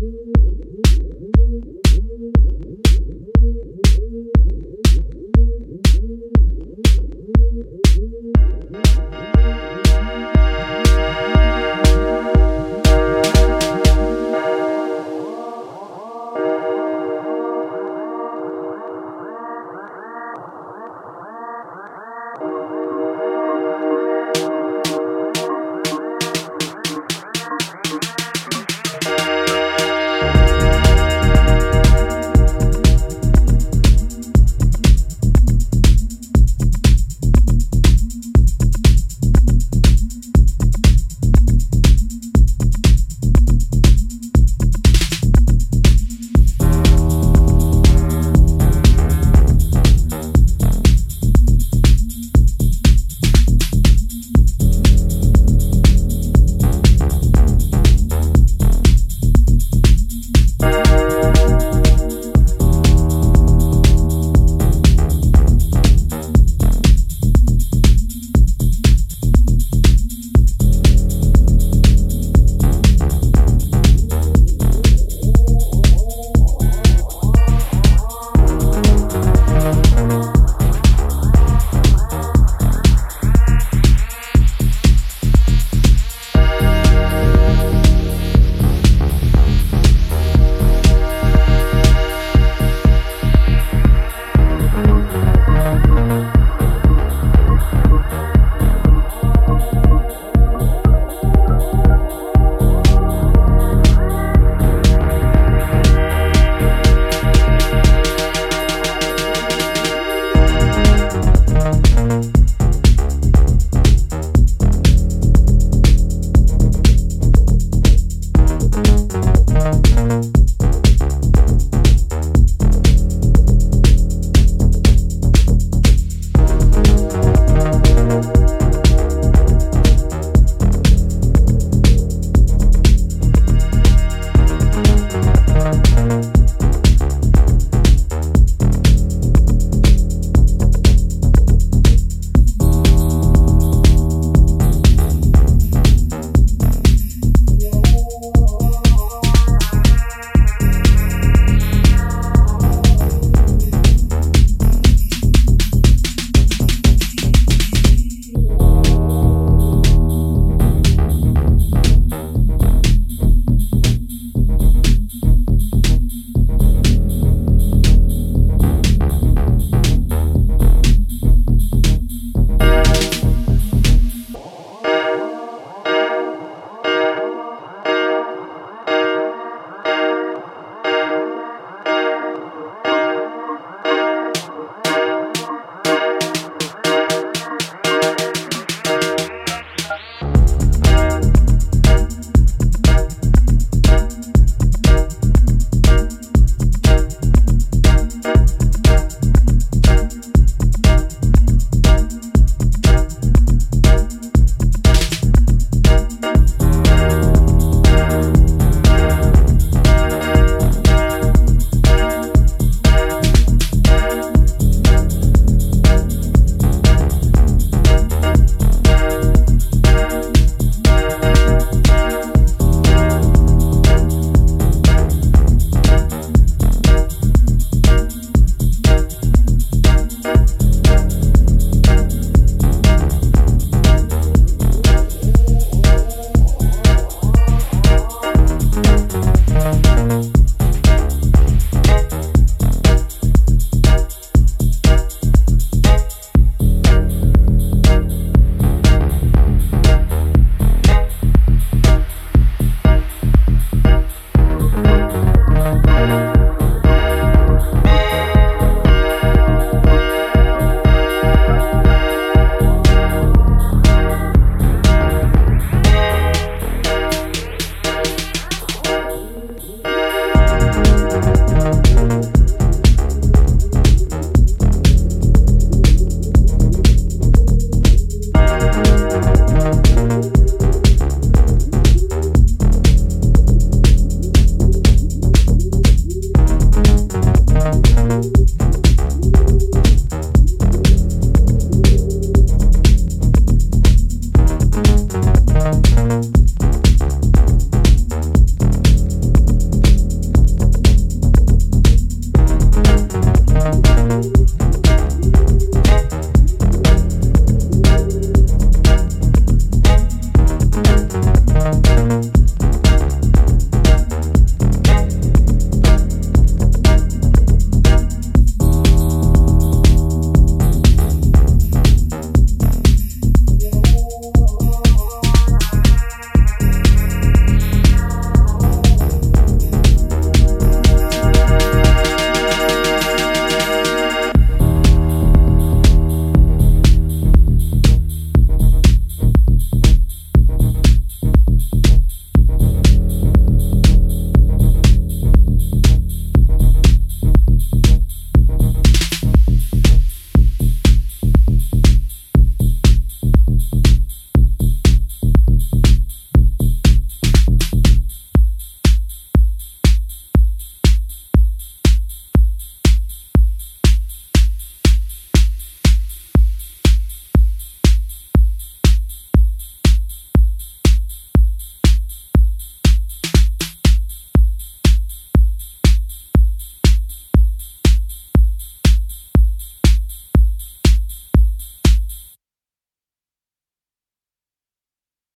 Ooh.